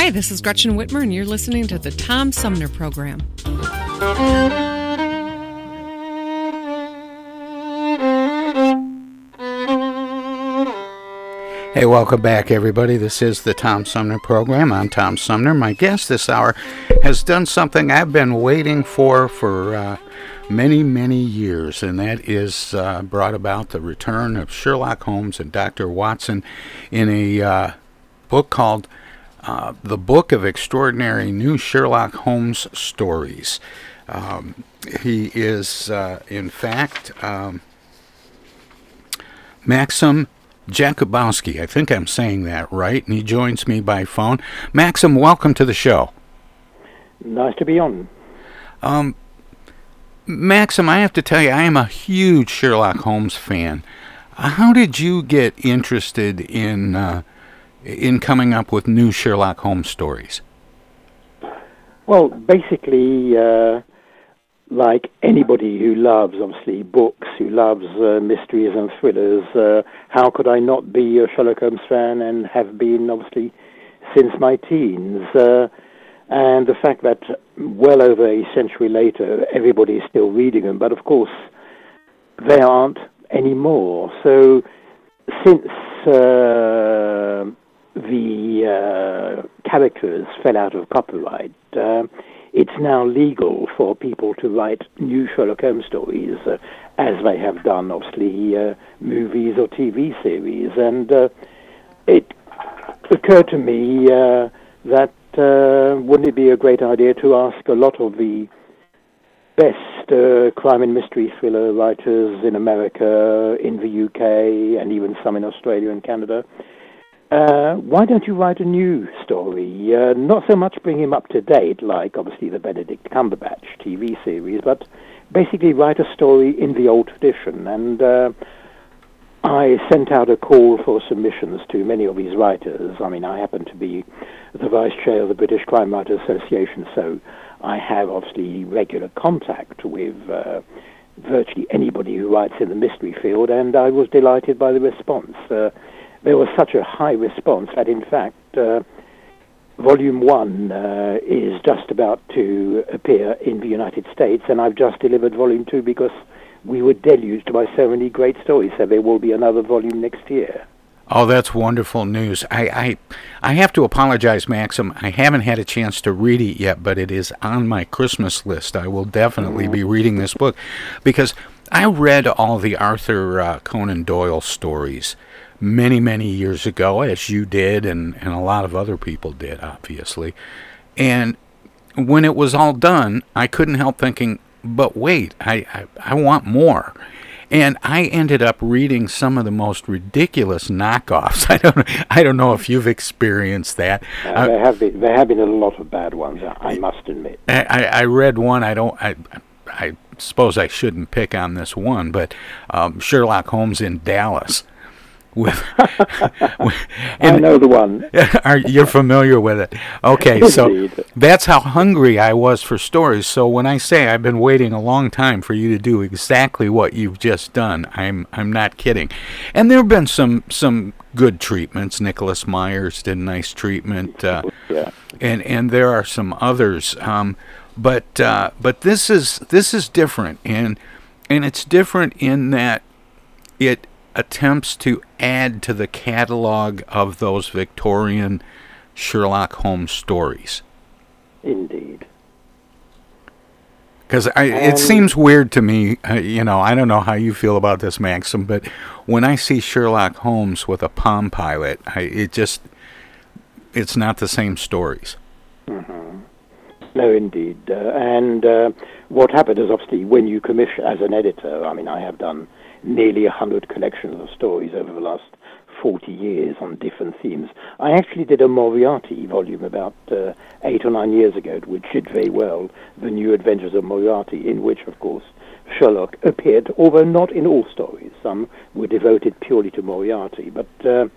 Hi, this is Gretchen Whitmer, and you're listening to the Tom Sumner Program. Hey, welcome back, everybody. This is the Tom Sumner Program. I'm Tom Sumner. My guest this hour has done something I've been waiting for for uh, many, many years, and that is uh, brought about the return of Sherlock Holmes and Dr. Watson in a uh, book called uh, The Book of Extraordinary New Sherlock Holmes Stories. Um, he is, uh, in fact, um, Maxim Jakubowski. I think I'm saying that right, and he joins me by phone. Maxim, welcome to the show. Nice to be on. Um, Maxim, I have to tell you, I am a huge Sherlock Holmes fan. How did you get interested in uh, in coming up with new Sherlock Holmes stories? Well, basically, uh, like anybody who loves, obviously, books, who loves uh, mysteries and thrillers, uh, how could I not be a Sherlock Holmes fan and have been, obviously, since my teens? Uh, and the fact that well over a century later, everybody is still reading them, but of course, they aren't anymore. So, since uh, the uh, characters fell out of copyright, uh, it's now legal for people to write new Sherlock Holmes stories, uh, as they have done, obviously, uh, movies or TV series. And uh, it occurred to me uh, that wouldn't it be a great idea to ask a lot of the best uh, crime and mystery thriller writers in America, in the UK, and even some in Australia and Canada uh, why don't you write a new story? Uh, not so much bring him up to date, like obviously the Benedict Cumberbatch TV series, but basically write a story in the old tradition. And uh, I sent out a call for submissions to many of these writers. I mean, I happen to be the vice chair of the British Crime Writers Association, so I have obviously regular contact with uh, virtually anybody who writes in the mystery field, and I was delighted by the response. There was such a high response that, in fact, uh, Volume 1 uh, is just about to appear in the United States, and I've just delivered Volume 2 because we were deluged by so many great stories, so there will be another volume next year. Oh, that's wonderful news. I, I, I have to apologize, Maxim. I haven't had a chance to read it yet, but it is on my Christmas list. I will definitely mm-hmm. be reading this book because I read all the Arthur uh, Conan Doyle stories many, many years ago, as you did, and, and a lot of other people did, obviously. And when it was all done, I couldn't help thinking, but wait, I, I, I want more. And I ended up reading some of the most ridiculous knockoffs. I don't, I don't know if you've experienced that. Uh, there have been, there have been a lot of bad ones. I must admit. I, I read one. I don't. I, I suppose I shouldn't pick on this one, but um, Sherlock Holmes in Dallas with, I know the one. Are you're familiar with it? Okay, so that's how hungry I was for stories. So when I say I've been waiting a long time for you to do exactly what you've just done, I'm I'm not kidding. And there have been some some good treatments. Nicholas Myers did a nice treatment, uh, yeah. and and there are some others. Um, but uh, but this is this is different, and and it's different in that it attempts to add to the catalog of those Victorian Sherlock Holmes stories. Indeed. Because it seems weird to me, uh, you know, I don't know how you feel about this, Maxim, but when I see Sherlock Holmes with a Palm Pilot, I, it just, it's not the same stories. Mm-hmm. No, indeed. Uh, and uh, what happened is obviously when you commission, as an editor, I mean, I have done nearly 100 collections of stories over the last 40 years on different themes. I actually did a Moriarty volume about uh, eight or nine years ago, which did very well, The New Adventures of Moriarty, in which, of course, Sherlock appeared, although not in all stories. Some were devoted purely to Moriarty. But uh,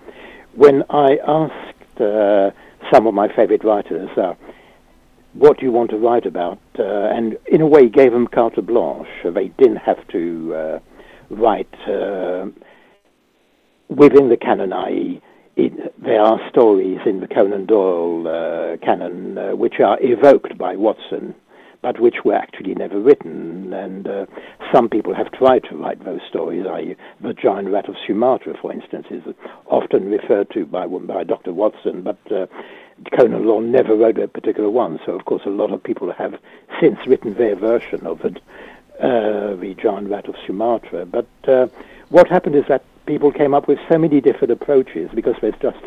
when I asked uh, some of my favorite writers, uh, what do you want to write about? Uh, and in a way gave them carte blanche. They didn't have to write uh, within the canon, i.e., it, there are stories in the Conan Doyle uh, canon uh, which are evoked by Watson, but which were actually never written. And uh, some people have tried to write those stories. I, the Giant Rat of Sumatra, for instance, is often referred to by, by Dr. Watson, but uh, Conan Doyle never wrote a particular one. So, of course, a lot of people have since written their version of it the giant rat of Sumatra. But uh, what happened is that people came up with so many different approaches because there's just,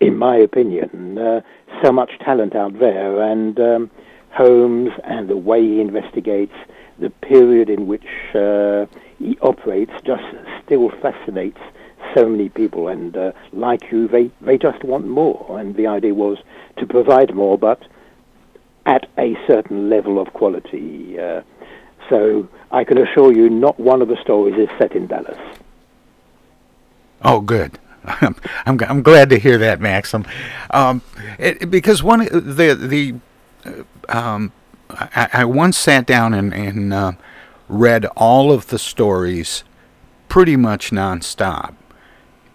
in my opinion, uh, so much talent out there. And um, Holmes and the way he investigates, the period in which uh, he operates, just still fascinates so many people. And uh, like you, they, they just want more. And the idea was to provide more, but at a certain level of quality. So I can assure you, not one of the stories is set in Dallas. Oh, good. I'm, I'm, I'm glad to hear that, Maxim, um, it, because one the the uh, um, I, I, once sat down and, and uh, read all of the stories pretty much nonstop,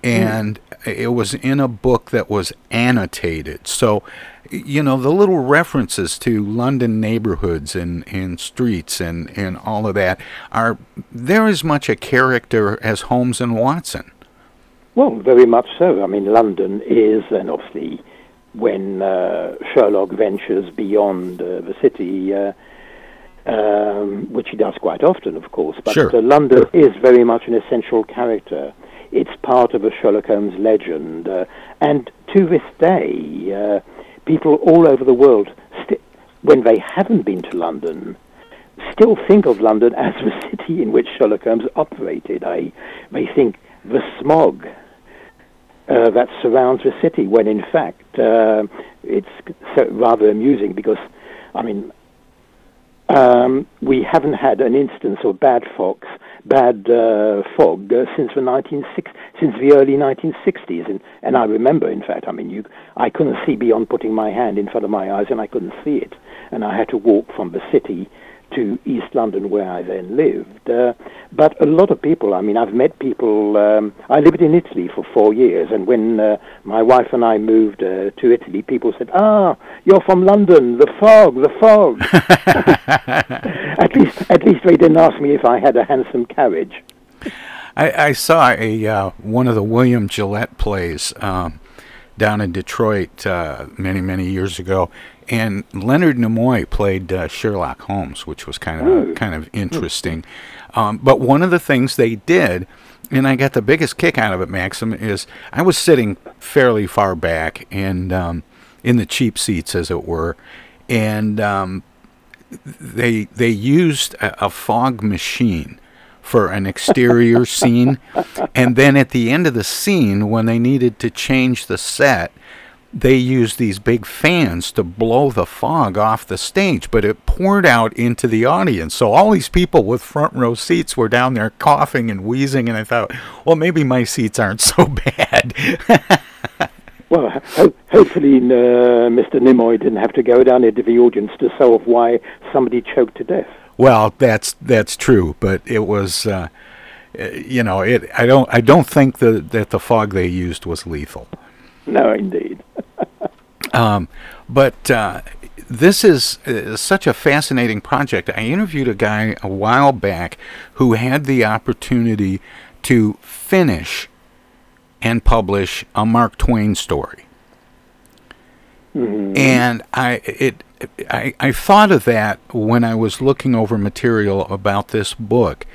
and mm. it was in a book that was annotated. So you know the little references to London neighborhoods and, and streets and, and all of that are they're as much a character as Holmes and Watson. Well, very much so. I mean, London is, and obviously, when uh, Sherlock ventures beyond uh, the city, uh, um, which he does quite often, of course, but sure. Uh, London is very much an essential character. It's part of a Sherlock Holmes legend, uh, and to this day uh, people all over the world, st- when they haven't been to London, still think of London as the city in which Sherlock Holmes operated. I, they think the smog uh, that surrounds the city, when in fact uh, it's so rather amusing because, I mean, um, we haven't had an instance of bad fogs, bad uh, fog uh, since the 1960s, since the early 1960s, and, and I remember, in fact, I mean, you, I couldn't see beyond putting my hand in front of my eyes, and I couldn't see it, and I had to walk from the city to East London, where I then lived. Uh, but a lot of people, I mean, I've met people. Um, I lived in Italy for four years, and when uh, my wife and I moved uh, to Italy, people said, "Ah, you're from London. The fog, the fog." at least, at least they didn't ask me if I had a hansom carriage. I, I saw a uh, one of the William Gillette plays. Um, down in Detroit uh, many many years ago, and Leonard Nimoy played uh, Sherlock Holmes, which was kind of Ooh. kind of interesting. Um, but one of the things they did, and I got the biggest kick out of it, Maxim, is I was sitting fairly far back and um, in the cheap seats, as it were, and um, they they used a, a fog machine for an exterior scene. And then at the end of the scene, when they needed to change the set, they used these big fans to blow the fog off the stage, but it poured out into the audience. So all these people with front row seats were down there coughing and wheezing, and I thought, well, maybe my seats aren't so bad. well, ho- hopefully, uh, Mr. Nimoy didn't have to go down into the audience to solve why somebody choked to death. Well, that's that's true, but it was, uh, you know, it. I don't I don't think that that the fog they used was lethal. No, indeed. Um, but uh, this is uh, such a fascinating project. I interviewed a guy a while back who had the opportunity to finish and publish a Mark Twain story. Mm-hmm. And I it I, I thought of that when I was looking over material about this book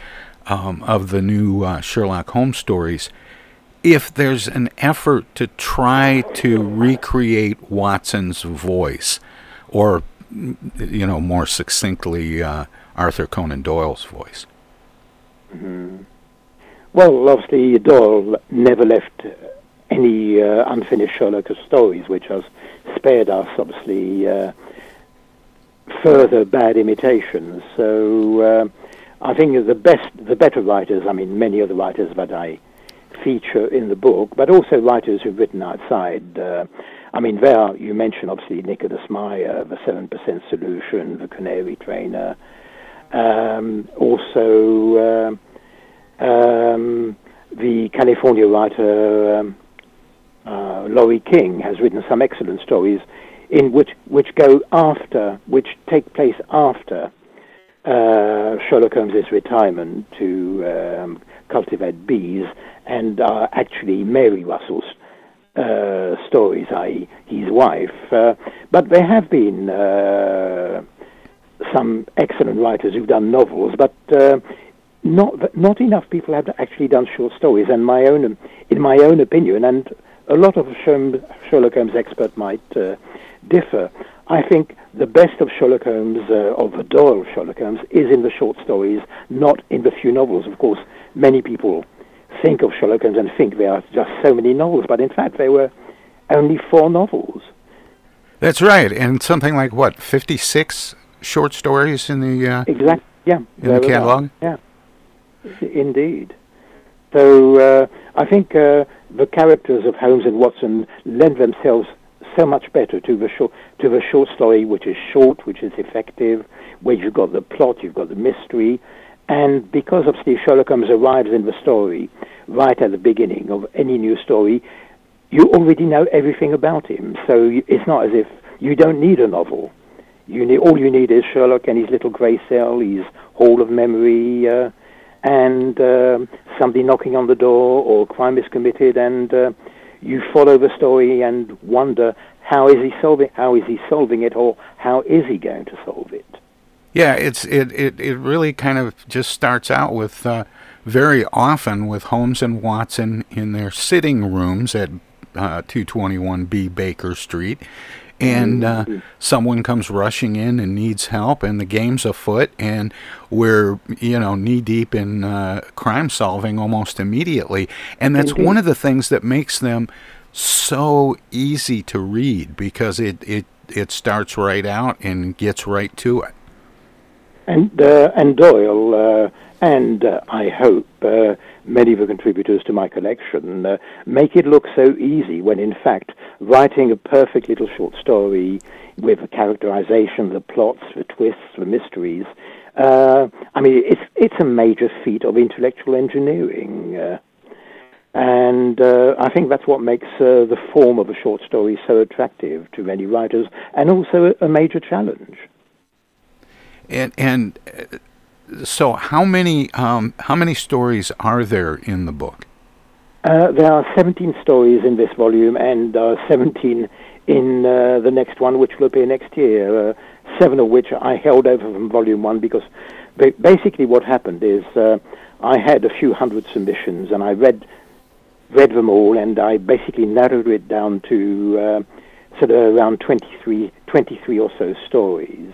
um, of the new uh, Sherlock Holmes stories if there's an effort to try to recreate Watson's voice, or you know, more succinctly, uh, Arthur Conan Doyle's voice. Mm-hmm. Well, obviously, Doyle never left any uh, unfinished Sherlock stories, which has spared us, obviously, uh, further bad imitations. So, uh, I think the best, the better writers, I mean, many of the writers that I feature in the book, but also writers who've written outside. Uh, I mean, there you mentioned obviously Nicholas Meyer, the Seven Percent Solution, the Canary Trainer. Um, also, uh, um, the California writer um, uh, Laurie King has written some excellent stories in which which go after, which take place after uh, Sherlock Holmes's retirement to um, cultivate bees, and are actually Mary Russell's uh, stories, i.e., his wife. Uh, but there have been uh, some excellent writers who've done novels, but uh, not not enough people have actually done short stories. And my own, in my own opinion, and a lot of Sherlock Holmes experts might uh, differ. I think the best of Sherlock Holmes, uh, of the Doyle Sherlock Holmes, is in the short stories, not in the few novels. Of course, many people think of Sherlock Holmes and think there are just so many novels, but in fact there were only four novels. That's right, and something like what fifty six short stories in the uh, exact yeah in the catalog. Yeah, indeed. So uh, I think uh, the characters of Holmes and Watson lend themselves so much better to the short to the short story, which is short, which is effective, where you've got the plot, you've got the mystery, and because obviously Sherlock Holmes arrives in the story right at the beginning of any new story, you already know everything about him. So it's not as if you don't need a novel. You need all you need is Sherlock and his little grey cell, his hall of memory, uh, and uh, somebody knocking on the door or crime is committed, and uh, you follow the story and wonder how is he solving how is he solving it or how is he going to solve it. Yeah, it's it, it, it really kind of just starts out with uh, very often with Holmes and Watson in their sitting rooms at uh, 221B Baker Street, and uh, mm-hmm. someone comes rushing in and needs help, and the game's afoot, and we're you know knee deep in uh, crime solving almost immediately, and that's one of the things that makes them so easy to read because it it it starts right out and gets right to it. And uh, and Doyle uh, and uh, I hope uh, many of the contributors to my collection uh, make it look so easy when in fact writing a perfect little short story with characterization, the plots, the twists, the mysteries. Uh, I mean, it's it's a major feat of intellectual engineering. And uh, I think that's what makes uh, the form of a short story so attractive to many writers, and also a, a major challenge. And and uh, so, how many um, how many stories are there in the book? Uh, there are 17 stories in this volume, and uh, 17 in uh, the next one, which will appear next year. Uh, seven of which I held over from volume one because ba- basically what happened is uh, I had a few hundred submissions, and I read read them all, and I basically narrowed it down to sort of around 23, 23 or so stories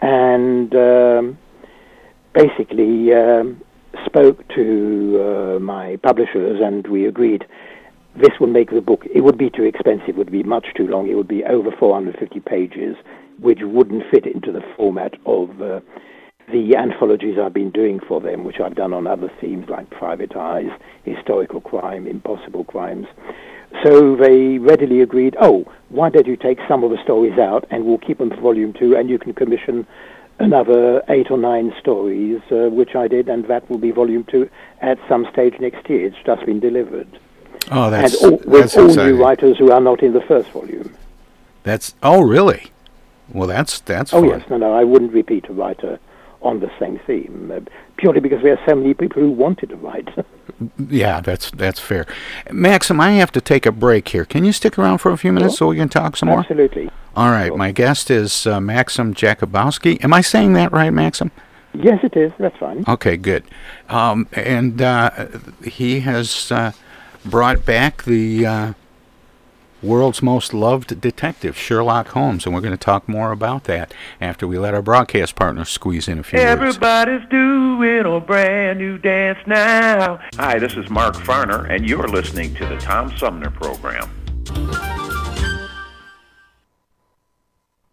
and um, basically um, spoke to uh, my publishers, and we agreed this would make the book, it would be too expensive, it would be much too long, it would be over 450 pages, which wouldn't fit into the format of uh, the anthologies I've been doing for them, which I've done on other themes like private eyes, historical crime, impossible crimes. So they readily agreed, oh, why don't you take some of the stories out and we'll keep them for volume two and you can commission another eight or nine stories, uh, which I did, and that will be volume two at some stage next year. It's just been delivered. Oh, that's and all, with that's all exciting. new writers who are not in the first volume. That's oh really? Well, that's that's oh fun. yes, no, no, I wouldn't repeat a writer on the same theme uh, purely because there are so many people who wanted to write. Yeah, that's that's fair. Maxim, I have to take a break here. Can you stick around for a few minutes so we can talk some more? Absolutely. All right. My guest is uh, Maxim Jakubowski. Am I saying that right, Maxim? Yes, it is. That's fine. Okay, good. Um, and uh, he has uh, brought back the uh, world's most loved detective, Sherlock Holmes, and we're going to talk more about that after we let our broadcast partner squeeze in a few words. Everybody's doing a brand new dance now. Hi, this is Mark Farner, and you're listening to the Tom Sumner Program.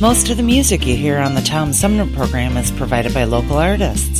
Most of the music you hear on the Tom Sumner program is provided by local artists.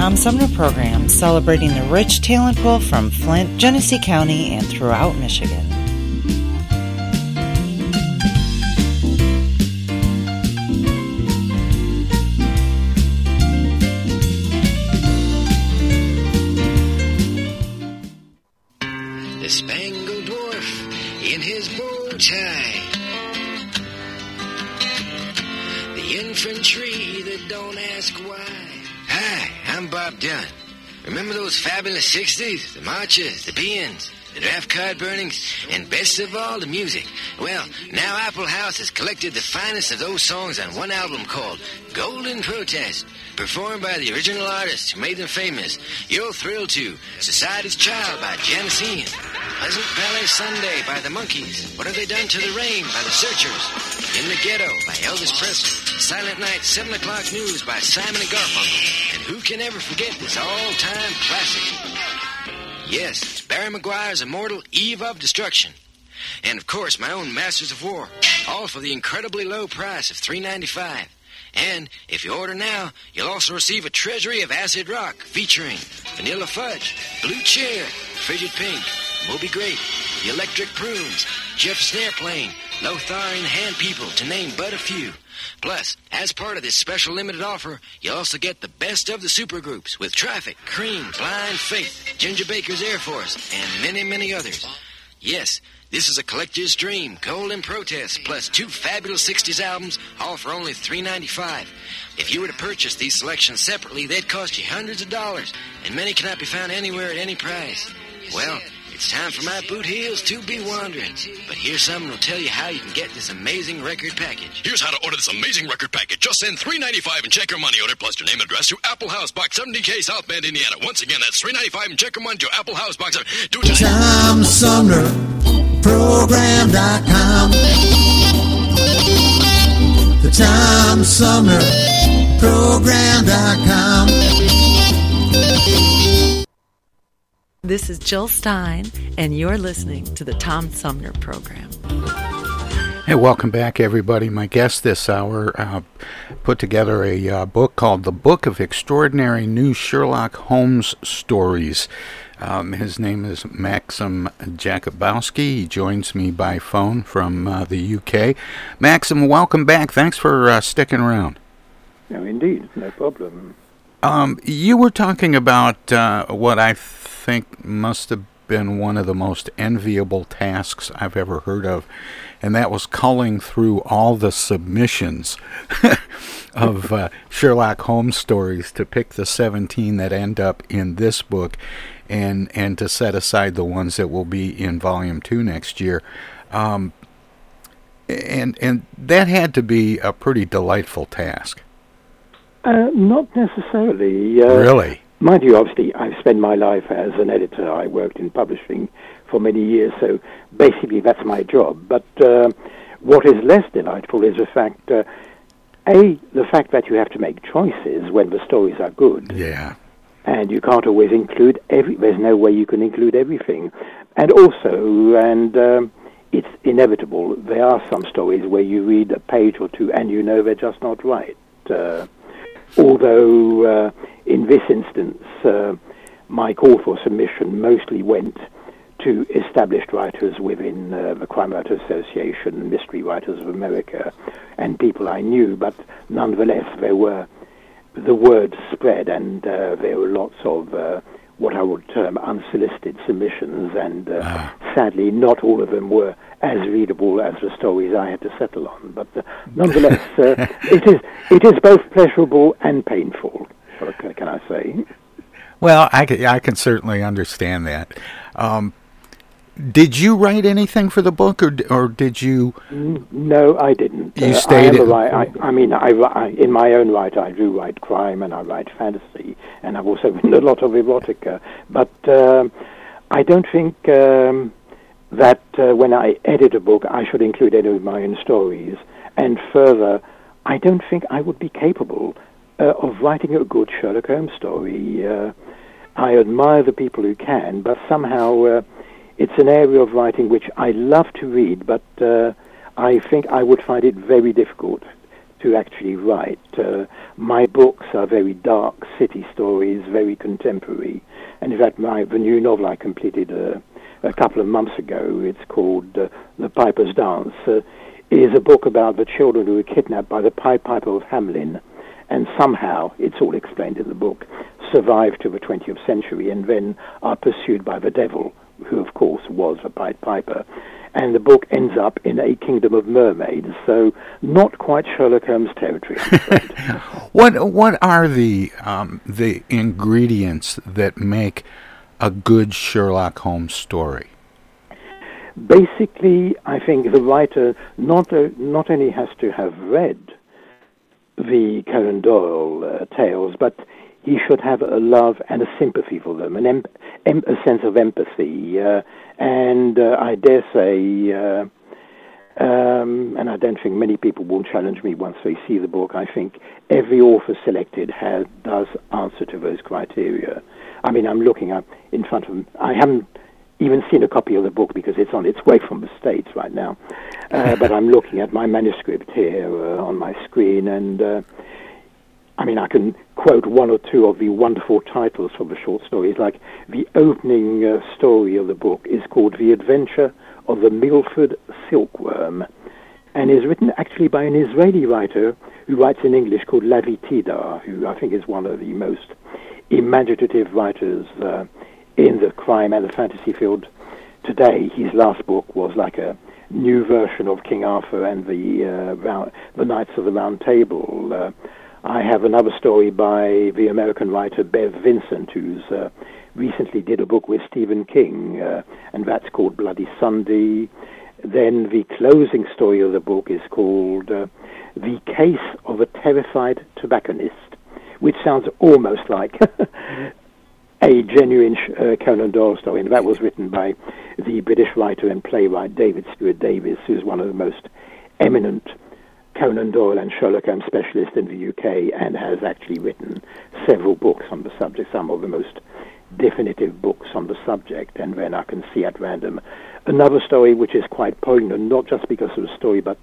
Tom Sumner program celebrating the rich talent pool from Flint, Genesee County, and throughout Michigan. Those fabulous 60s? The marches, the beans, the draft card burnings, and best of all, the music. Well, now Apple House has collected the finest of those songs on one album called Golden Protest, performed by the original artists who made them famous. You'll thrill to Society's Child by Janis Ian, Pleasant Valley Sunday by the Monkees, What Have They Done to the Rain by the Searchers, In the Ghetto by Elvis Presley, Silent Night 7 O'Clock News by Simon and Garfunkel, and who can ever forget this all-time classic? Yes, it's Barry McGuire's immortal Eve of Destruction. And of course, my own Masters of War, all for the incredibly low price of $3.95. And if you order now, you'll also receive a treasury of acid rock featuring Vanilla Fudge, Blue Cheer, Frigid Pink, Moby Grape, The Electric Prunes, Jefferson Airplane, Lothar and Hand People, to name but a few. Plus, as part of this special limited offer, you'll also get the best of the supergroups with Traffic, Cream, Blind Faith, Ginger Baker's Air Force, and many, many others. Yes, this is a collector's dream, Golden Protest, plus two fabulous 60s albums, all for only $3.95. If you were to purchase these selections separately, they'd cost you hundreds of dollars, and many cannot be found anywhere at any price. Well, It's time for my boot heels to be wandering. But here's something that'll tell you how you can get this amazing record package. Here's how to order this amazing record package. Just send three ninety five and check your money order plus your name and address to Apple House Box 70K South Bend, Indiana. Once again, that's three ninety five and check your money to Apple House Box. Do it today. Tom Sumner Program.com. The Tom Sumner Program.com. This is Jill Stein, and you're listening to the Tom Sumner Program. Hey, welcome back, everybody. My guest this hour uh, put together a uh, book called The Book of Extraordinary New Sherlock Holmes Stories. Um, his name is Maxim Jakubowski. He joins me by phone from uh, the UK. Maxim, welcome back. Thanks for uh, sticking around. No, indeed, no problem. Um, you were talking about uh, what I think must have been one of the most enviable tasks I've ever heard of, and that was culling through all the submissions of uh, Sherlock Holmes stories to pick the 17 that end up in this book and and to set aside the ones that will be in volume 2 next year. Um, and and that had to be a pretty delightful task. Uh, not necessarily. Uh, really? Mind you, obviously, I've spent my life as an editor. I worked in publishing for many years, so basically that's my job. But uh, what is less delightful is the fact, uh, A, the fact that you have to make choices when the stories are good. Yeah. And you can't always include every, there's no way you can include everything. And also, and um, it's inevitable, there are some stories where you read a page or two and you know they're just not right. Uh, although uh, in this instance, uh, my call for submission mostly went to established writers within uh, the Crime Writers Association, Mystery Writers of America, and people I knew, but nonetheless, there were the word spread, and uh, there were lots of uh, what I would term unsolicited submissions, and uh, Ah. sadly, not all of them were as readable as the stories I had to settle on. But uh, nonetheless, uh, it is it is both pleasurable and painful. Can, can I say? Well, I can, I can certainly understand that. Um, did you write anything for the book, or or did you? No, I didn't. You Uh, stayed I, ri- I, I mean, I, I, in my own right, I do write crime and I write fantasy, and I've also written a lot of erotica. But um, I don't think um, that uh, when I edit a book, I should include any of my own stories. And further, I don't think I would be capable uh, of writing a good Sherlock Holmes story. Uh, I admire the people who can, but somehow uh, it's an area of writing which I love to read, but uh, I think I would find it very difficult to actually write. Uh, my books are very dark city stories, very contemporary, and in fact, my the new novel I completed a couple of months ago, it's called uh, The Piper's Dance, uh, is a book about the children who were kidnapped by the Pied Piper of Hamelin, and somehow, it's all explained in the book, survived to the 20th century and then are pursued by the devil, who of course was the Pied Piper. And the book ends up in a kingdom of mermaids, so not quite Sherlock Holmes territory. What what are the um, the ingredients that make a good Sherlock Holmes story? Basically, I think the writer not uh, not only has to have read the Conan Doyle uh, tales, but he should have a love and a sympathy for them, an em- em- a sense of empathy, uh, and uh, I dare say, uh, um, and I don't think many people will challenge me once they see the book. I think every author selected has does answer to those criteria. I mean, I'm looking up in front of. I haven't even seen a copy of the book because it's on its way from the States right now. Uh, but I'm looking at my manuscript here uh, on my screen, and uh, I mean, I can quote one or two of the wonderful titles from the short stories. Like the opening uh, story of the book is called The Adventure of the Milford Silkworm, and is written actually by an Israeli writer who writes in English called Lavie Tidhar, who I think is one of the most imaginative writers uh, in the crime and the fantasy field today. His last book was like a new version of King Arthur and the uh, round, the Knights of the Round Table. Uh, I have another story by the American writer Bev Vincent, who's uh, recently did a book with Stephen King, uh, and that's called Bloody Sunday. Then the closing story of the book is called uh, The Case of a Terrified Tobacconist, which sounds almost like a genuine uh, Conan Doyle story, and that was written by the British writer and playwright David Stuart Davies, who's one of the most eminent Conan Doyle and Sherlock Holmes specialists in the UK, and has actually written several books on the subject, some of the most definitive books on the subject. And then I can see at random another story which is quite poignant, not just because of the story, but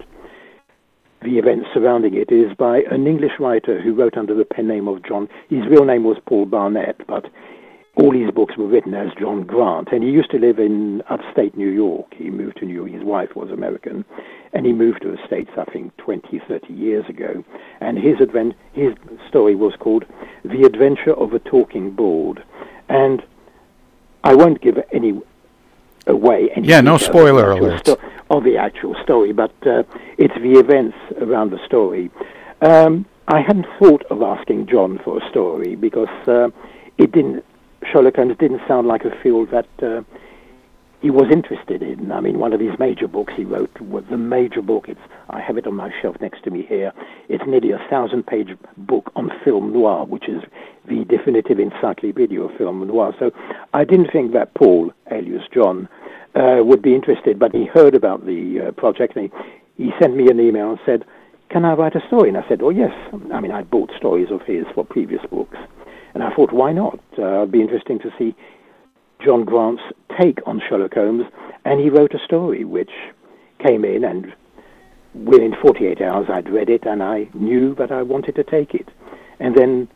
the events surrounding it is by an English writer who wrote under the pen name of John. His real name was Paul Barnett, but all his books were written as John Grant, and he used to live in upstate New York. He moved to New York. His wife was American, and he moved to the States, I think, 20, 30 years ago. And his, advent- his story was called The Adventure of a Talking Board. And I won't give any away Yeah, no spoiler of the actual sto- of the actual story, but uh, it's the events around the story. Um, I hadn't thought of asking John for a story because uh, it didn't. Sherlock Holmes didn't sound like a field that uh, he was interested in. I mean, one of his major books he wrote was the major book. It's I have it on my shelf next to me here. It's nearly a thousand-page book on film noir, which is the definitive encyclopedia of film noir. So I didn't think that Paul, alias John, uh, would be interested, but he heard about the uh, project and he, he sent me an email and said, "Can I write a story?" And I said, "Oh yes." I mean, I'd bought stories of his for previous books, and I thought, why not? Uh, it'd be interesting to see John Grant's take on Sherlock Holmes, and he wrote a story which came in, and within 48 hours I'd read it, and I knew that I wanted to take it. And then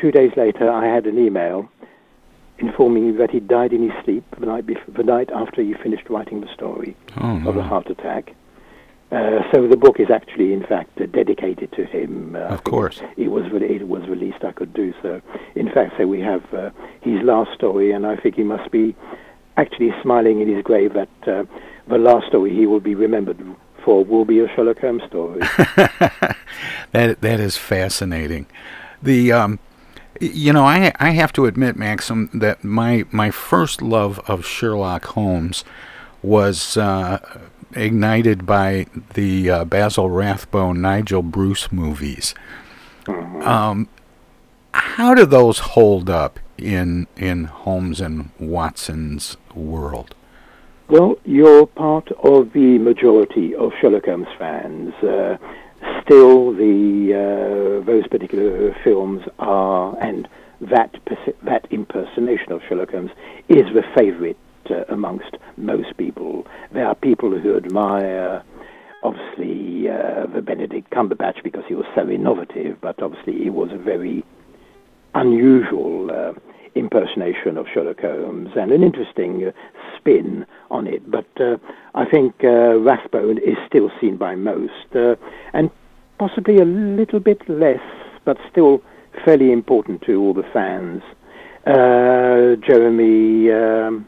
two days later, I had an email informing me that he died in his sleep the night, bef- the night after he finished writing the story Oh, of a no. heart attack. Uh, so the book is actually, in fact, uh, dedicated to him. Uh, Of course. it was re- it was released. I could do so. In fact, so we have uh, his last story, and I think he must be actually smiling in his grave that uh, the last story he will be remembered for will be a Sherlock Holmes story. that that is fascinating. The um, you know, I I have to admit, Maxim, that my my first love of Sherlock Holmes was uh, ignited by the uh, Basil Rathbone Nigel Bruce movies. Um, how do those hold up in in Holmes and Watson's world? Well, you're part of the majority of Sherlock Holmes fans. Uh, still, the uh, those particular films are, and that that impersonation of Sherlock Holmes is the favourite uh, amongst most people. There are people who admire, obviously, uh, the Benedict Cumberbatch because he was so innovative, but obviously he was a very unusual uh, impersonation of Sherlock Holmes and an interesting uh, spin on it. But uh, I think uh, Rathbone is still seen by most, uh, and possibly a little bit less, but still fairly important to all the fans. Uh, Jeremy, um,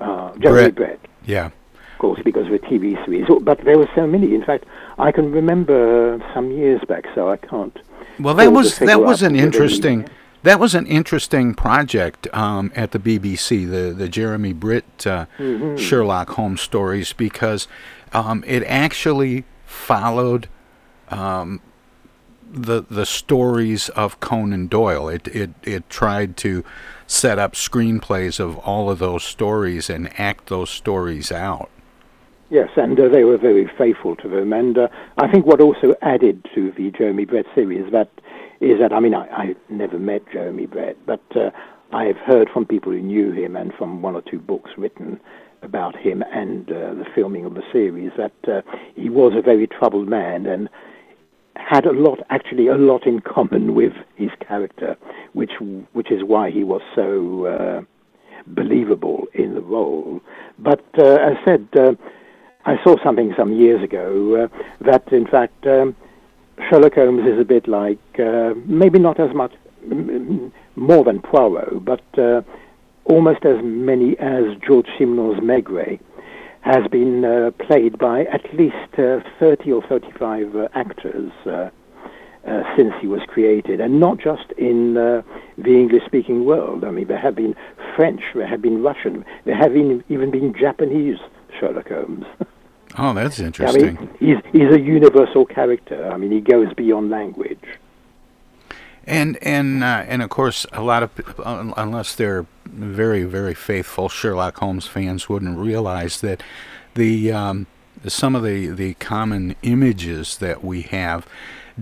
uh, Jeremy Brett. Brett Yeah. of course, because of the TV series. Oh, But there were so many. In fact, I can remember some years back, so I can't. Well, that was that was an interesting that was an interesting project um, at the BBC, the the Jeremy Brett uh, Mhm. Sherlock Holmes stories, because um, it actually followed um, the the stories of Conan Doyle. It it it tried to set up screenplays of all of those stories and act those stories out. Yes, and uh, they were very faithful to them. And uh, I think what also added to the Jeremy Brett series that is that I mean I, I never met Jeremy Brett, but uh, I have heard from people who knew him and from one or two books written about him and uh, the filming of the series that uh, he was a very troubled man and had a lot, actually a lot in common with his character, which which is why he was so uh, believable in the role. But uh, as said, uh, I saw something some years ago uh, that, in fact, um, Sherlock Holmes is a bit like uh, maybe not as much more than Poirot, but uh, almost as many as George Simenon's Maigret has been uh, played by at least uh, 30 or 35 uh, actors. Uh, since he was created, and not just in the English-speaking world. I mean, there have been French, there have been Russian, there have been, even been Japanese Sherlock Holmes. Oh, that's interesting. I mean, he's he's a universal character. I mean, he goes beyond language. And and uh, and of course, a lot of unless they're very very faithful Sherlock Holmes fans, wouldn't realize that the um, some of the the common images that we have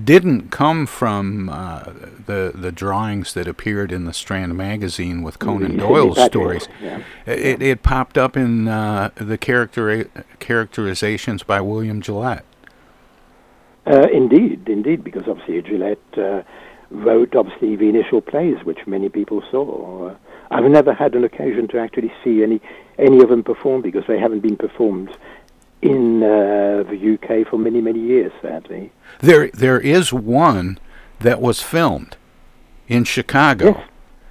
didn't come from uh, the the drawings that appeared in the Strand magazine with Conan Doyle's stories. Yeah. It, it popped up in uh, the character characterizations by William Gillette. Uh, indeed, indeed, because obviously Gillette uh, wrote obviously the initial plays, which many people saw. Uh, I've never had an occasion to actually see any any of them perform because they haven't been performed in uh, the UK for many many years, sadly. There there is one that was filmed in Chicago. Yes.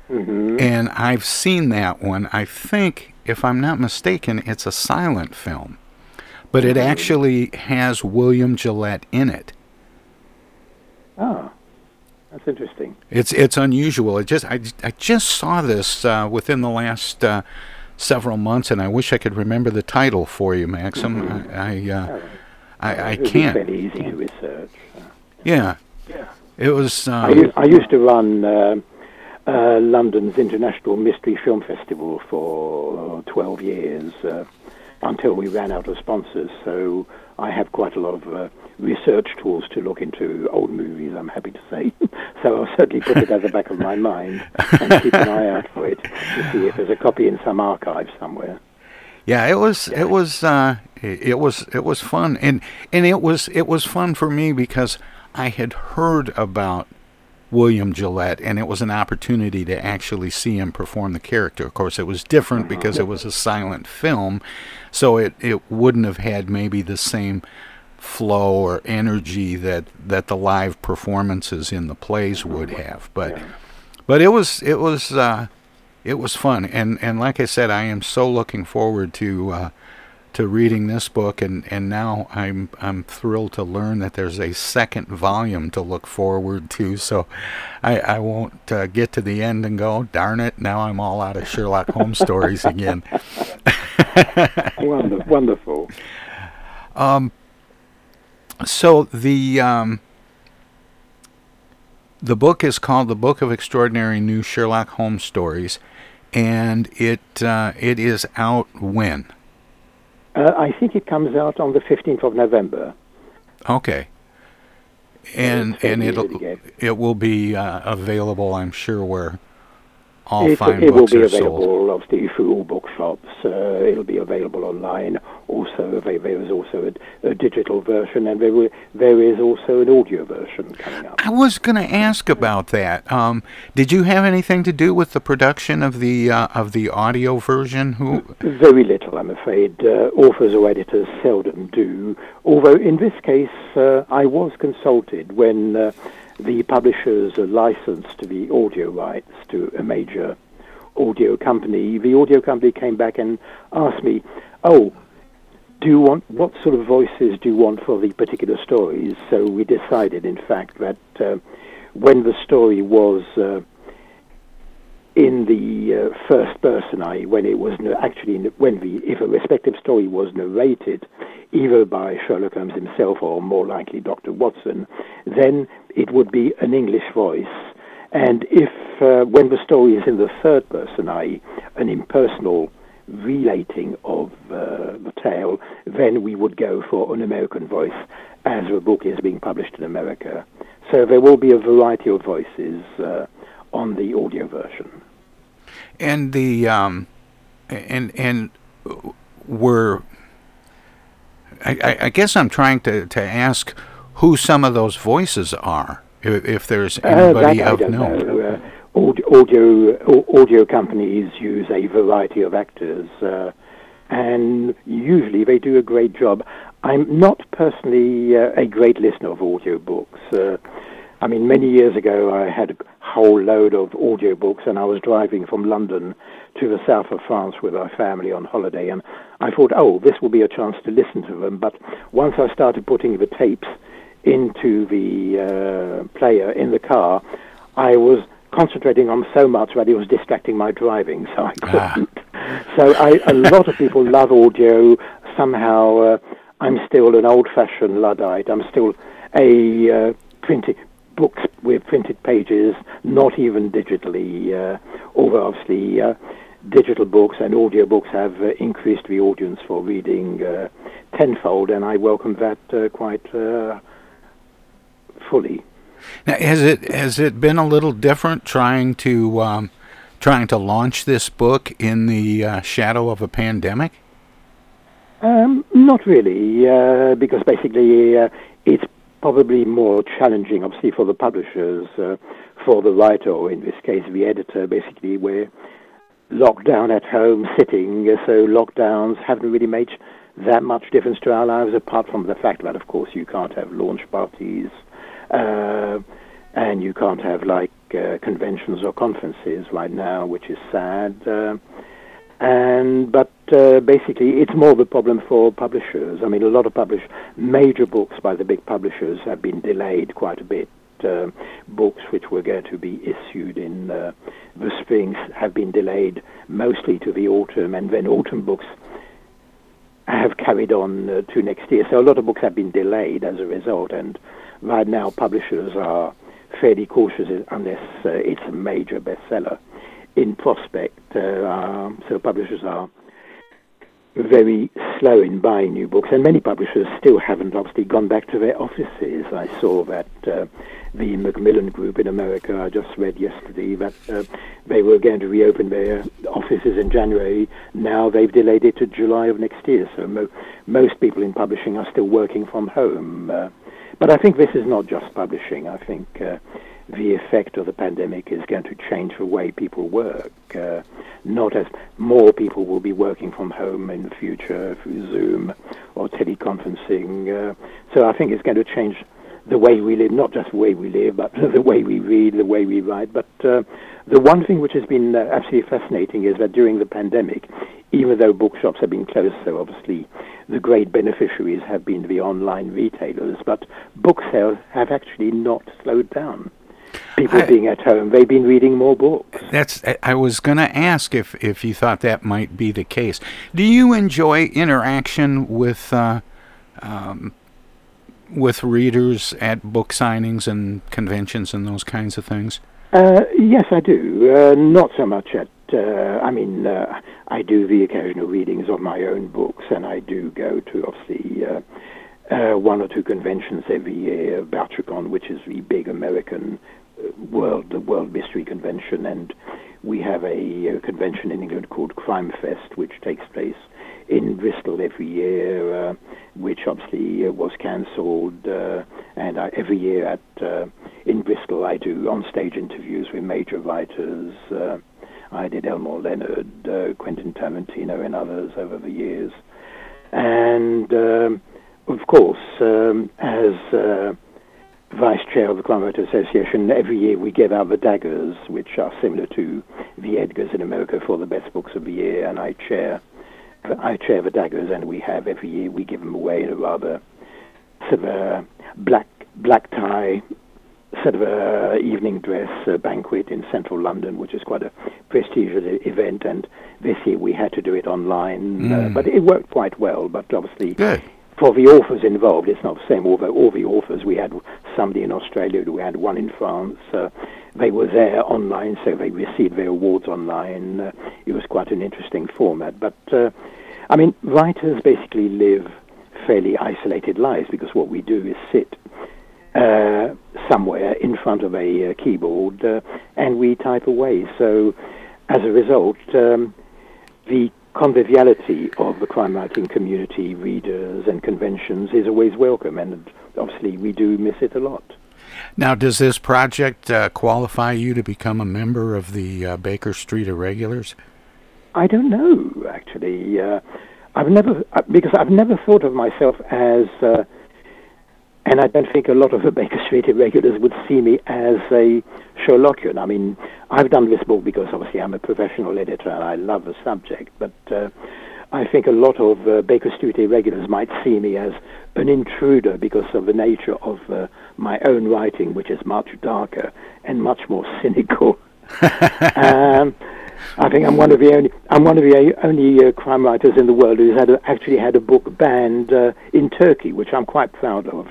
Mm-hmm. And I've seen that one. I think, if I'm not mistaken, it's a silent film. But it actually has William Gillette in it. Ah, that's interesting. It's it's unusual. It just I, I just saw this uh, within the last uh, several months, and I wish I could remember the title for you, Maxim. I I, uh, I, I It was can't. fairly easy to research. Yeah. Yeah. It was. I, Um, u- I used to run uh, uh, London's International Mystery Film Festival for 12 years uh, until we ran out of sponsors. So I have quite a lot of uh, research tools to look into old movies, I'm happy to say. so I'll certainly put it at the back of my mind and keep an eye out for it to see if there's a copy in some archive somewhere. Yeah, it was it was uh, it it was it was fun, and and it was it was fun for me because I had heard about William Gillette, and it was an opportunity to actually see him perform the character. Of course, it was different because it was a silent film, so it it wouldn't have had maybe the same flow or energy that that the live performances in the plays would have. But but it was it was uh, it was fun, and and like I said, I am so looking forward to uh, to reading this book, and and now I'm I'm thrilled to learn that there's a second volume to look forward to. So I I won't uh, get to the end and go, darn it, now I'm all out of Sherlock Holmes stories again. Wonderful. wonderful. Um, so the um, the book is called "The Book of Extraordinary New Sherlock Holmes Stories," and it uh, it is out when? Uh, I think it comes out on the 15th of November. Okay. And and it'll easy to get. it will be uh, available, I'm sure, where all it, fine it will books be are sold. available, obviously, through all bookshops. Uh, it'll be available online. Also, there, there is also a, a digital version, and there, there is also an audio version coming up. I was going to ask about that. Um, did you have anything to do with the production of the uh, of the audio version? Who? Very little, I'm afraid. Uh, authors or editors seldom do. Although in this case, uh, I was consulted when uh, the publishers uh, licensed the audio rights to a major audio company. The audio company came back and asked me, "Oh, do you want what sort of voices do you want for the particular stories?" So we decided, in fact, that uh, when the story was uh, in the uh, first person, I when it was actually when the if a respective story was narrated either by Sherlock Holmes himself or more likely Dr. Watson, then it would be an English voice. And if uh, when the story is in the third person, i.e., an impersonal relating of uh, the tale, then we would go for an American voice as the book is being published in America. So there will be a variety of voices uh, on the audio version. And the um, and and were I, I- guess I'm trying to, to ask who some of those voices are, if, if there's Uh, anybody that I of note. know. Uh, audio audio companies use a variety of actors, uh, and usually they do a great job. I'm not personally uh, a great listener of audiobooks. Uh, I mean, many years ago, I had a whole load of audiobooks, and I was driving from London to the south of France with our family on holiday, and I thought, oh, this will be a chance to listen to them. But once I started putting the tapes into the uh, player in the car, I was concentrating on so much that it was distracting my driving, so I couldn't. So I, a lot of people love audio. Somehow, uh, I'm still an old-fashioned luddite. I'm still a uh, printed books with printed pages, not even digitally. Uh, although obviously, uh, digital books and audio books have uh, increased the audience for reading uh, tenfold, and I welcome that uh, quite uh, fully. Now, has it has it been a little different trying to um, trying to launch this book in the uh, shadow of a pandemic? Um, not really, uh, because basically uh, it's probably more challenging, obviously, for the publishers, uh, for the writer, or in this case, the editor. Basically, we're locked down at home, sitting, uh, so lockdowns haven't really made that much difference to our lives, apart from the fact that, of course, you can't have launch parties uh, and you can't have like uh, conventions or conferences right now, which is sad. And but uh, basically, it's more the problem for publishers. I mean, a lot of major books by the big publishers have been delayed quite a bit. Uh, books which were going to be issued in uh, the spring have been delayed mostly to the autumn, and then autumn books have carried on uh, to next year. So a lot of books have been delayed as a result, and right now publishers are fairly cautious unless uh, it's a major bestseller in prospect. Uh, um, so publishers are very slow in buying new books, and many publishers still haven't obviously gone back to their offices. I saw that uh, the Macmillan Group in America, I just read yesterday that uh, they were going to reopen their offices in January. Now they've delayed it to July of next year. So mo- most people in publishing are still working from home. Uh, but I think this is not just publishing. I think uh, the effect of the pandemic is going to change the way people work. Uh, not as more people will be working from home in the future through Zoom or teleconferencing. Uh, so I think it's going to change the way we live, not just the way we live, but the way we read, the way we write. But uh, the one thing which has been uh, absolutely fascinating is that during the pandemic, even though bookshops have been closed, so obviously the great beneficiaries have been the online retailers, but book sales have actually not slowed down. People I, being at home, they've been reading more books. That's. I was going to ask if if you thought that might be the case. Do you enjoy interaction with uh, um, with readers at book signings and conventions and those kinds of things? Uh, yes, I do. Uh, not so much at. Uh, I mean, uh, I do the occasional readings of my own books, and I do go to obviously uh, uh, one or two conventions every year. Bouchercon, which is the big American world, the World Mystery Convention, and we have a, a convention in England called Crime Fest, which takes place in Bristol every year, uh, which obviously uh, was cancelled. Uh, and I, every year at uh, in Bristol, I do on-stage interviews with major writers. Uh, I did Elmore Leonard, uh, Quentin Tarantino, and others over the years. And um, of course, um, as vice chair of the Crime Writers' Association, every year we give out the daggers, which are similar to the Edgars in America for the best books of the year, and I chair I chair the daggers, and we have every year we give them away in a rather sort of a black black tie sort of a evening dress uh, banquet in central London, which is quite a prestigious event. And this year we had to do it online, mm. uh, but it worked quite well. But obviously, Good. For the authors involved, it's not the same. Although all the authors, we had somebody in Australia, we had one in France. Uh, they were there online, so they received their awards online. Uh, it was quite an interesting format. But uh, I mean, writers basically live fairly isolated lives because what we do is sit uh, somewhere in front of a uh, keyboard uh, and we type away. So, as a result, um, the conviviality of the crime writing community, readers, and conventions is always welcome, and obviously we do miss it a lot. Now, does this project uh, qualify you to become a member of the uh, Baker Street Irregulars? I don't know, actually. Uh, I've never, because I've never thought of myself as and I don't think a lot of the Baker Street irregulars would see me as a Sherlockian. I mean, I've done this book because obviously I'm a professional editor and I love the subject, but uh, I think a lot of uh, Baker Street irregulars might see me as an intruder because of the nature of uh, my own writing, which is much darker and much more cynical. um, I think I'm one of the only I'm one of the only uh, crime writers in the world who's had a, actually had a book banned uh, in Turkey, which I'm quite proud of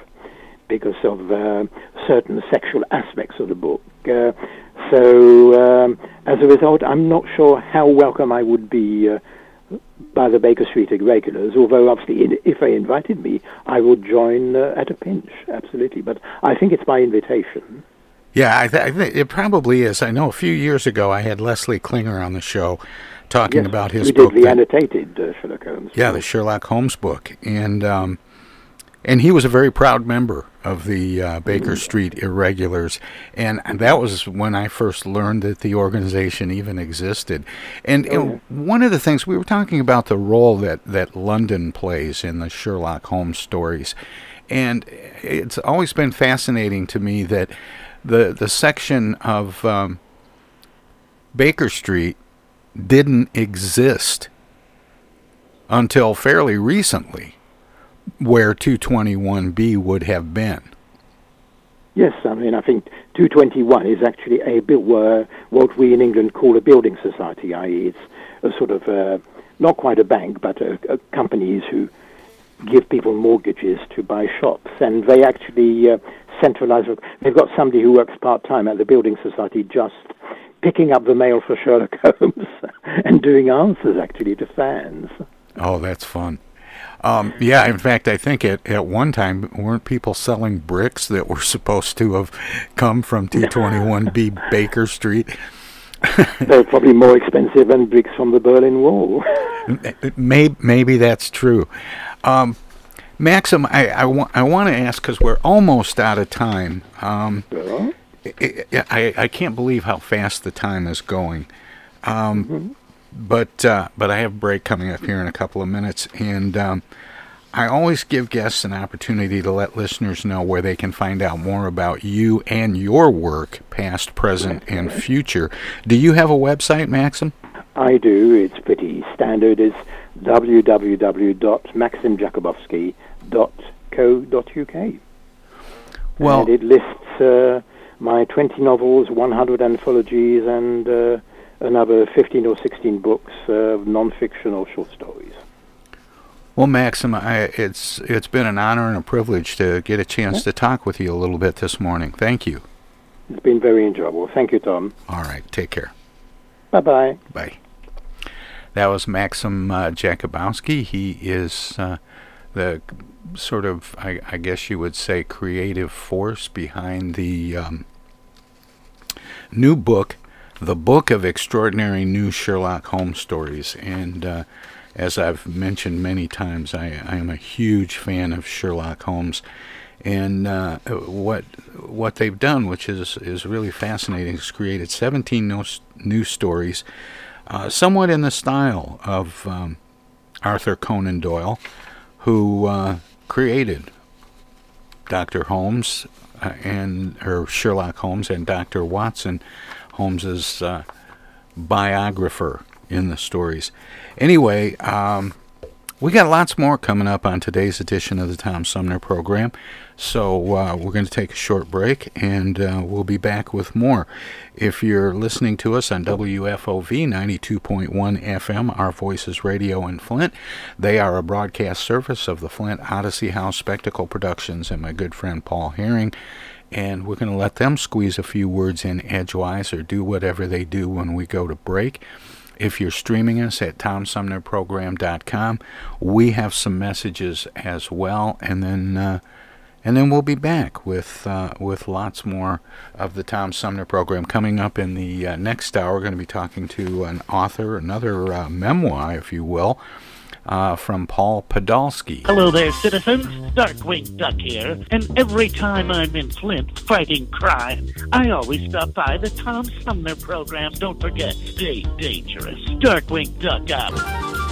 because of uh, certain sexual aspects of the book. Uh, so um, as a result, I'm not sure how welcome I would be uh, by the Baker Street regulars. Although obviously, if they invited me, I would join uh, at a pinch, absolutely. But I think it's by invitation. Yeah, I, th- I think it probably is. I know a few years ago I had Leslie Klinger on the show talking yes, about his we book. did the annotated uh, Sherlock Holmes. Yeah, the Sherlock Holmes book, and um, and he was a very proud member of the uh, Baker Street Irregulars, and that was when I first learned that the organization even existed. And, and one of the things we were talking about the role that that London plays in the Sherlock Holmes stories, and it's always been fascinating to me that the the section of um, Baker Street didn't exist until fairly recently where 221B would have been. Yes, I mean, I think 221 is actually a bit where what we in England call a building society, i.e., it's a sort of uh, not quite a bank, but a, a companies who give people mortgages to buy shops, and they actually uh, centralize. They've got somebody who works part time at the building society, just picking up the mail for Sherlock Holmes and doing answers actually to fans. Oh, that's fun. Um, yeah, in fact, I think at, at one time weren't people selling bricks that were supposed to have come from 221B Baker Street. They're probably more expensive than bricks from the Berlin Wall. maybe, maybe that's true. Um, Maxim, I, I, wa- I want to ask because we're almost out of time. Um, I, I, I can't believe how fast the time is going. Um, Mm-hmm. But uh, but I have a break coming up here in a couple of minutes, and um, I always give guests an opportunity to let listeners know where they can find out more about you and your work, past, present, and future. Do you have a website, Maxim? I do. It's pretty standard. It's www.maximjakubowski.co.uk. Well, and it lists uh, my 20 novels, 100 anthologies, and uh, another 15 or 16 books of non-fiction or short stories. Well, Maxim, I, it's it's been an honor and a privilege to get a chance to talk with you a little bit this morning. Thank you. It's been very enjoyable. Thank you, Tom. All right, take care. Bye-bye. Bye. That was Maxim uh, Jakubowski. He is uh, the sort of, I, I, guess you would say, creative force behind the um, new book, The Book of Extraordinary New Sherlock Holmes Stories. And uh, as I've mentioned many times, I, I, am a huge fan of Sherlock Holmes. And uh, what what they've done, which is is really fascinating, is created 17 no, new stories, uh, somewhat in the style of um, Arthur Conan Doyle, who uh, created Dr. Holmes uh, and or Sherlock Holmes and Dr. Watson, Holmes's uh, biographer in the stories. Anyway, um, we got lots more coming up on today's edition of the Tom Sumner program. So uh, we're going to take a short break and uh, we'll be back with more. If you're listening to us on WFOV 92.1 FM, Our Voices Radio in Flint, they are a broadcast service of the Flint Odyssey House Spectacle Productions and my good friend Paul Herring. And we're going to let them squeeze a few words in edgewise or do whatever they do when we go to break. If you're streaming us at TomSumnerProgram.com, we have some messages as well, and then uh, and then we'll be back with uh, with lots more of the Tom Sumner program coming up in the uh, next hour. We're going to be talking to an author, another uh, memoir, if you will. Uh, from Paul Podolsky. Hello there, citizens. Darkwing Duck here. And every time I'm in Flint fighting crime, I always stop by the Tom Sumner program. Don't forget, stay dangerous. Darkwing Duck out.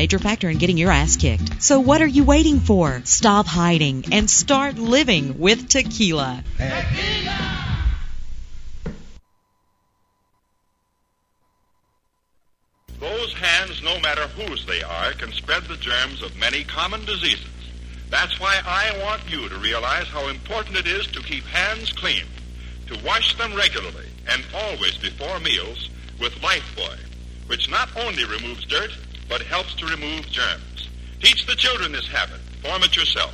major factor in getting your ass kicked. So what are you waiting for? Stop hiding and start living with tequila. Tequila! Those hands, no matter whose they are, can spread the germs of many common diseases. That's why I want you to realize how important it is to keep hands clean, to wash them regularly and always before meals with Lifebuoy, which not only removes dirt, but helps to remove germs. Teach the children this habit. Form it yourself.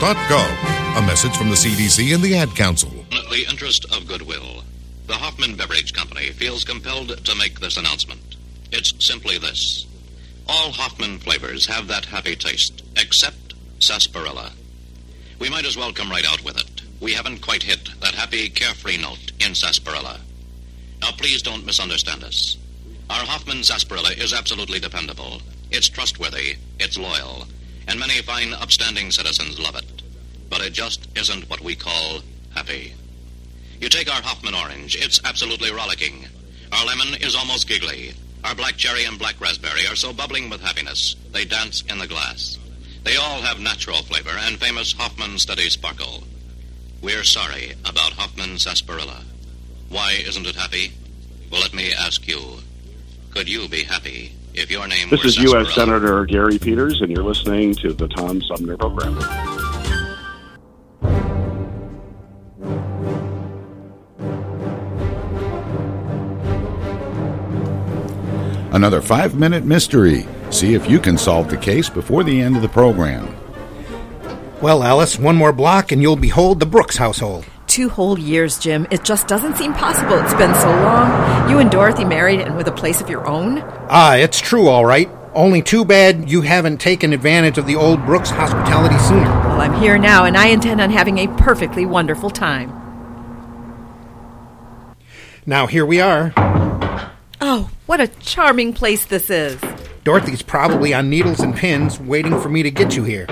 coronavirus.gov. A message from the CDC and the Ad Council. In The interest of goodwill. The Hoffman Beverage Company feels compelled to make this announcement. It's simply this. All Hoffman flavors have that happy taste, except sarsaparilla. We might as well come right out with it. We haven't quite hit that happy, carefree note in sarsaparilla. Now, please don't misunderstand us. Our Hoffman sarsaparilla is absolutely dependable. It's trustworthy, it's loyal, and many fine, upstanding citizens love it. But it just isn't what we call happy. You take our Hoffman orange, it's absolutely rollicking. Our lemon is almost giggly. Our black cherry and black raspberry are so bubbling with happiness, they dance in the glass. They all have natural flavor and famous Hoffman steady sparkle. We're sorry about Hoffman sarsaparilla. Why isn't it happy? Well, let me ask you. Could you be happy if your name was? This is U.S. Senator Gary Peters, and you're listening to the Tom Sumner Program. Another five minute mystery. See if you can solve the case before the end of the program. Well, Alice, one more block and you'll behold the Brooks household. Two whole years, Jim. It just doesn't seem possible. It's been so long. You and Dorothy married and with a place of your own? Ah, it's true, all right. Only too bad you haven't taken advantage of the old Brooks hospitality sooner. Well, I'm here now, and I intend on having a perfectly wonderful time. Now, here we are. Oh, what a charming place this is. Dorothy's probably on needles and pins waiting for me to get you here.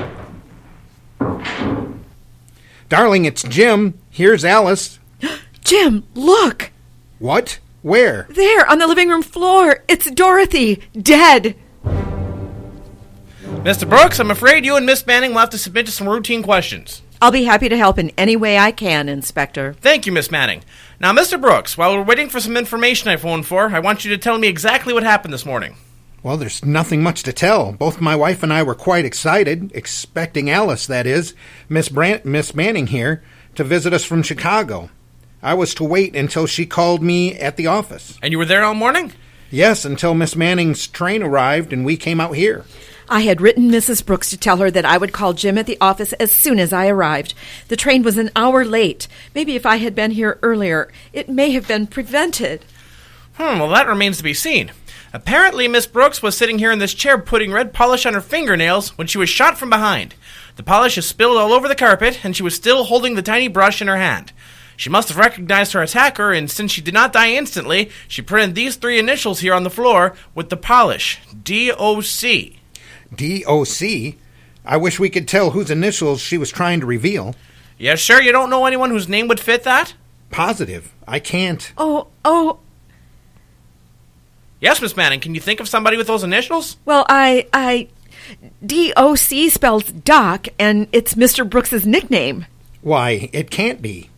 Darling, it's Jim. Here's Alice. Jim, look! What? Where? There, on the living room floor. It's Dorothy, dead. Mr. Brooks, I'm afraid you and Miss Manning will have to submit to some routine questions. I'll be happy to help in any way I can, Inspector. Thank you, Miss Manning. Now, Mr. Brooks, while we're waiting for some information I phoned for, I want you to tell me exactly what happened this morning. Well, there's nothing much to tell. Both my wife and I were quite excited, expecting Alice, that is, Miss Brant, Miss Manning here, to visit us from Chicago. I was to wait until she called me at the office. And you were there all morning? Yes, until Miss Manning's train arrived and we came out here. I had written Mrs. Brooks to tell her that I would call Jim at the office as soon as I arrived. The train was an hour late. Maybe if I had been here earlier, it may have been prevented. Hmm, well, that remains to be seen. Apparently, Miss Brooks was sitting here in this chair putting red polish on her fingernails when she was shot from behind. The polish is spilled all over the carpet, and she was still holding the tiny brush in her hand. She must have recognized her attacker, and since she did not die instantly, she printed these three initials here on the floor with the polish D O C. D.O.C.? I wish we could tell whose initials she was trying to reveal. Yeah, sure you don't know anyone whose name would fit that? Positive. I can't. Oh, oh. Yes, Miss Manning, can you think of somebody with those initials? Well, I, I. D.O.C. spells Doc, and it's Mr. Brooks's nickname. Why, it can't be.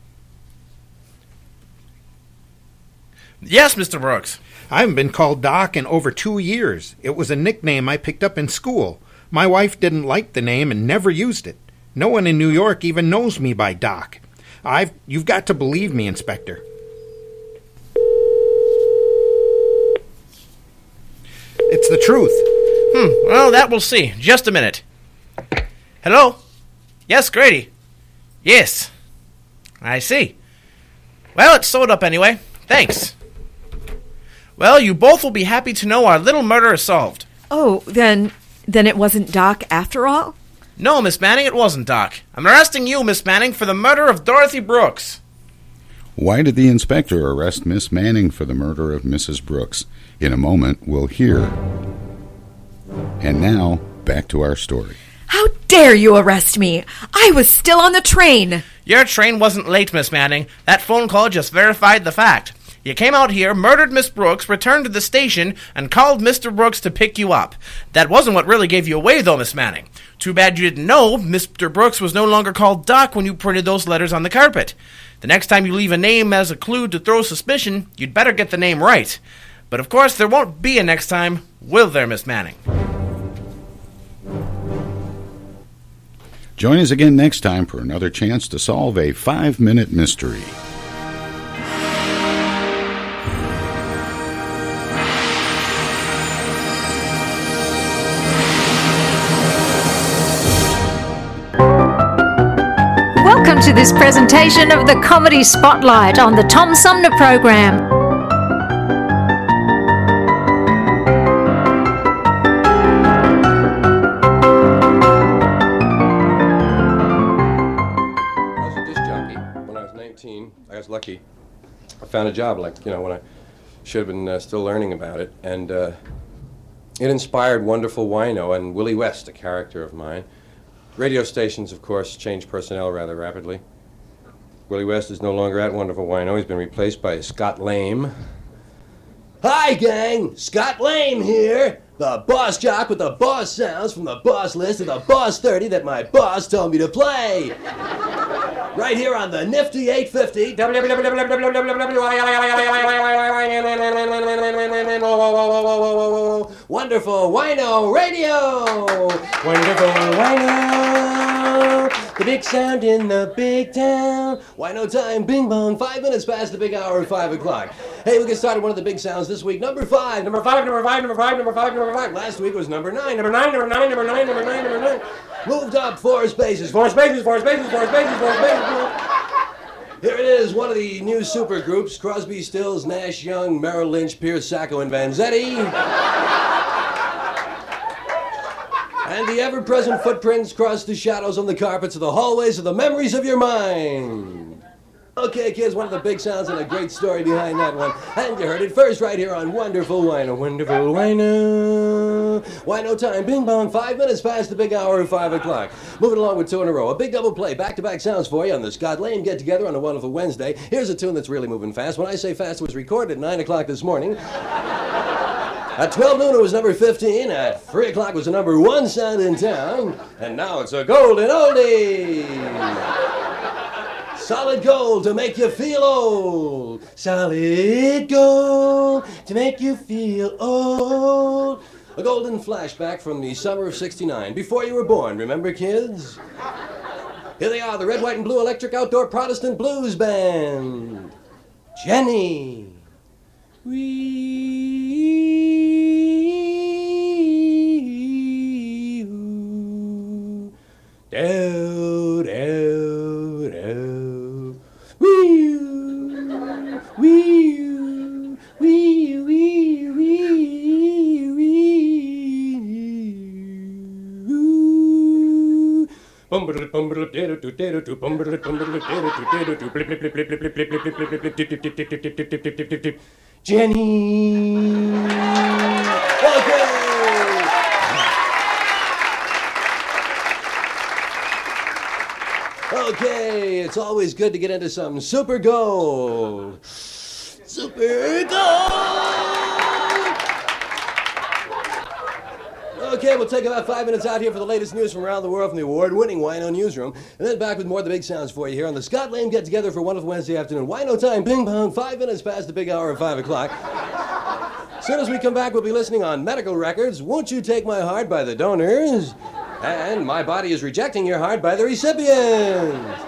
Yes, Mr. Brooks. I haven't been called Doc in over two years. It was a nickname I picked up in school. My wife didn't like the name and never used it. No one in New York even knows me by Doc. I've you've got to believe me, Inspector. It's the truth. Hmm, well, that we'll see. Just a minute. Hello? Yes, Grady. Yes. I see. Well, it's sewed up anyway. Thanks. Well, you both will be happy to know our little murder is solved. Oh, then. then it wasn't Doc after all? No, Miss Manning, it wasn't Doc. I'm arresting you, Miss Manning, for the murder of Dorothy Brooks. Why did the inspector arrest Miss Manning for the murder of Mrs. Brooks? In a moment, we'll hear. And now, back to our story. How dare you arrest me? I was still on the train. Your train wasn't late, Miss Manning. That phone call just verified the fact. You came out here, murdered Miss Brooks, returned to the station, and called Mr. Brooks to pick you up. That wasn't what really gave you away, though, Miss Manning. Too bad you didn't know Mr. Brooks was no longer called Doc when you printed those letters on the carpet. The next time you leave a name as a clue to throw suspicion, you'd better get the name right. But of course, there won't be a next time, will there, Miss Manning? Join us again next time for another chance to solve a five minute mystery. Welcome to this presentation of the Comedy Spotlight on the Tom Sumner Program. I was a disc jockey when I was 19. I was lucky. I found a job, like, you know, when I should have been uh, still learning about it. And uh, it inspired Wonderful Wino and Willie West, a character of mine. Radio stations, of course, change personnel rather rapidly. Willie West is no longer at Wonderful Wino. He's been replaced by Scott Lame. Hi, gang! Scott Lame here! The boss jock with the boss sounds from the boss list of the boss 30 that my boss told me to play! Right here on the Nifty 850. Wonderful Wino Radio! Wonderful Wino! The big sound in the big town. Wino time, bing bong, five minutes past the big hour five o'clock. Hey, we get started one of the big sounds this week. Number five, number five, number five, number five, number five, number five. Last week was number nine, number nine, number nine, number nine, number nine, number nine. Moved up four spaces, four spaces, four spaces, four spaces, four spaces. Here it is, one of the new super groups Crosby, Stills, Nash, Young, Merrill Lynch, Pierce, Sacco, and Vanzetti. And the ever present footprints cross the shadows on the carpets of the hallways of the memories of your mind. Okay, kids, one of the big sounds and a great story behind that one. And you heard it first right here on Wonderful Wino. Wonderful Wino. Wino time. Bing bong. Five minutes past the big hour of five o'clock. Moving along with two in a row. A big double play. Back to back sounds for you on the Scott Lane Get Together on a wonderful Wednesday. Here's a tune that's really moving fast. When I say fast, it was recorded at nine o'clock this morning. At 12 noon, it was number 15. At 3 o'clock, it was the number one sound in town. And now it's a golden oldie. Solid gold to make you feel old. Solid gold to make you feel old. A golden flashback from the summer of 69, before you were born, remember, kids? Here they are, the Red, White, and Blue Electric Outdoor Protestant Blues Band. Jenny. Do, Jenny. Okay. It's always good to get into some super gold. Super gold. Okay, we'll take about five minutes out here for the latest news from around the world from the award-winning Wino Newsroom, and then back with more of the big sounds for you here on the Scott Lane Get Together for wonderful Wednesday afternoon. Wino time, ping pong, five minutes past the big hour of five o'clock. As soon as we come back, we'll be listening on medical records. Won't you take my heart by the donors? And my body is rejecting your heart by the recipients.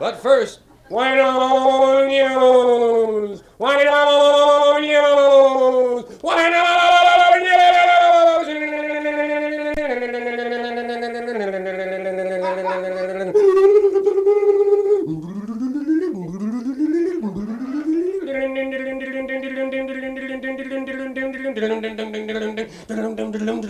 But first, Wino News! Wino News! Wino From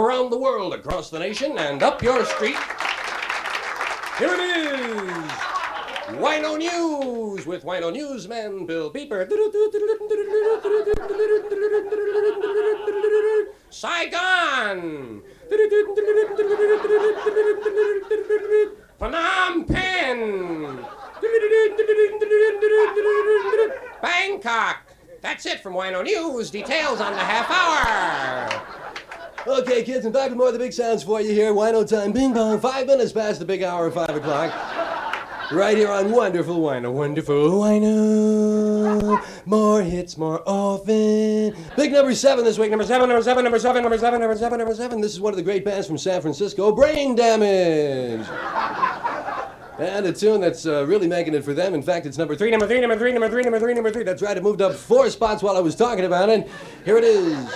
around the world, across the nation, and up your street, here it is! Wino News with Wino Newsman Bill Beeper. Saigon! Phnom Penh! Bangkok! That's it from Wino News. Details on the half hour. Okay, kids, and back with more of the big sounds for you here. Wino time, bing bong, five minutes past the big hour of five o'clock. Right here on Wonderful Wino, Wonderful Wino. More hits more often. Big number seven this week. Number seven, number seven, number seven, number seven, number seven, number seven. This is one of the great bands from San Francisco, Brain Damage. And a tune that's uh, really making it for them. In fact, it's number three, number three, number three, number three, number three, number three. That's right, it moved up four spots while I was talking about it. Here it is.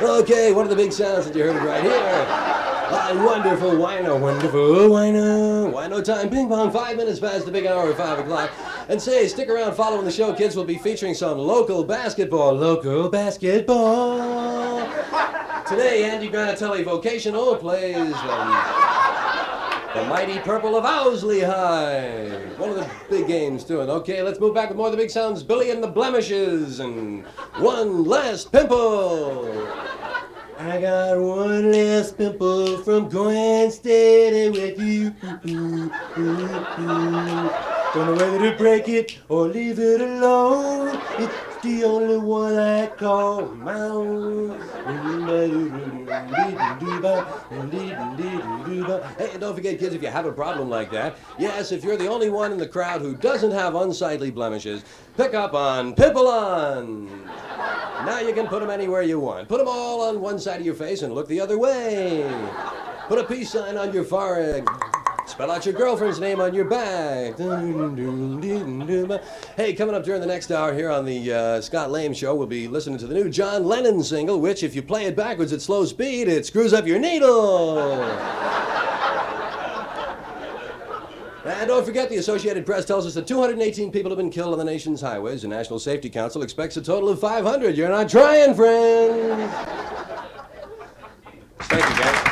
Okay, one of the big sounds that you heard right here. Uh, wonderful wino, wonderful wino. Wino time, ping pong, five minutes past the big hour of five o'clock. And say, stick around following the show, kids. We'll be featuring some local basketball. Local basketball. Today, Andy Granatelli Vocational plays um, the mighty purple of Owsley High. One of the big games, too. And okay, let's move back with more of the big sounds. Billy and the Blemishes and one last pimple. I got one last pimple from going steady with you. Don't know whether to break it or leave it alone. It's the only one I call mine. Hey, and don't forget, kids, if you have a problem like that, yes, if you're the only one in the crowd who doesn't have unsightly blemishes, pick up on Pipalon. Now you can put them anywhere you want. Put them all on one side of your face and look the other way. Put a peace sign on your forehead. Spell out your girlfriend's name on your bag. Hey, coming up during the next hour here on the uh, Scott Lame Show, we'll be listening to the new John Lennon single, which, if you play it backwards at slow speed, it screws up your needle. And don't forget, the Associated Press tells us that 218 people have been killed on the nation's highways. The National Safety Council expects a total of 500. You're not trying, friends. Thank you, guys.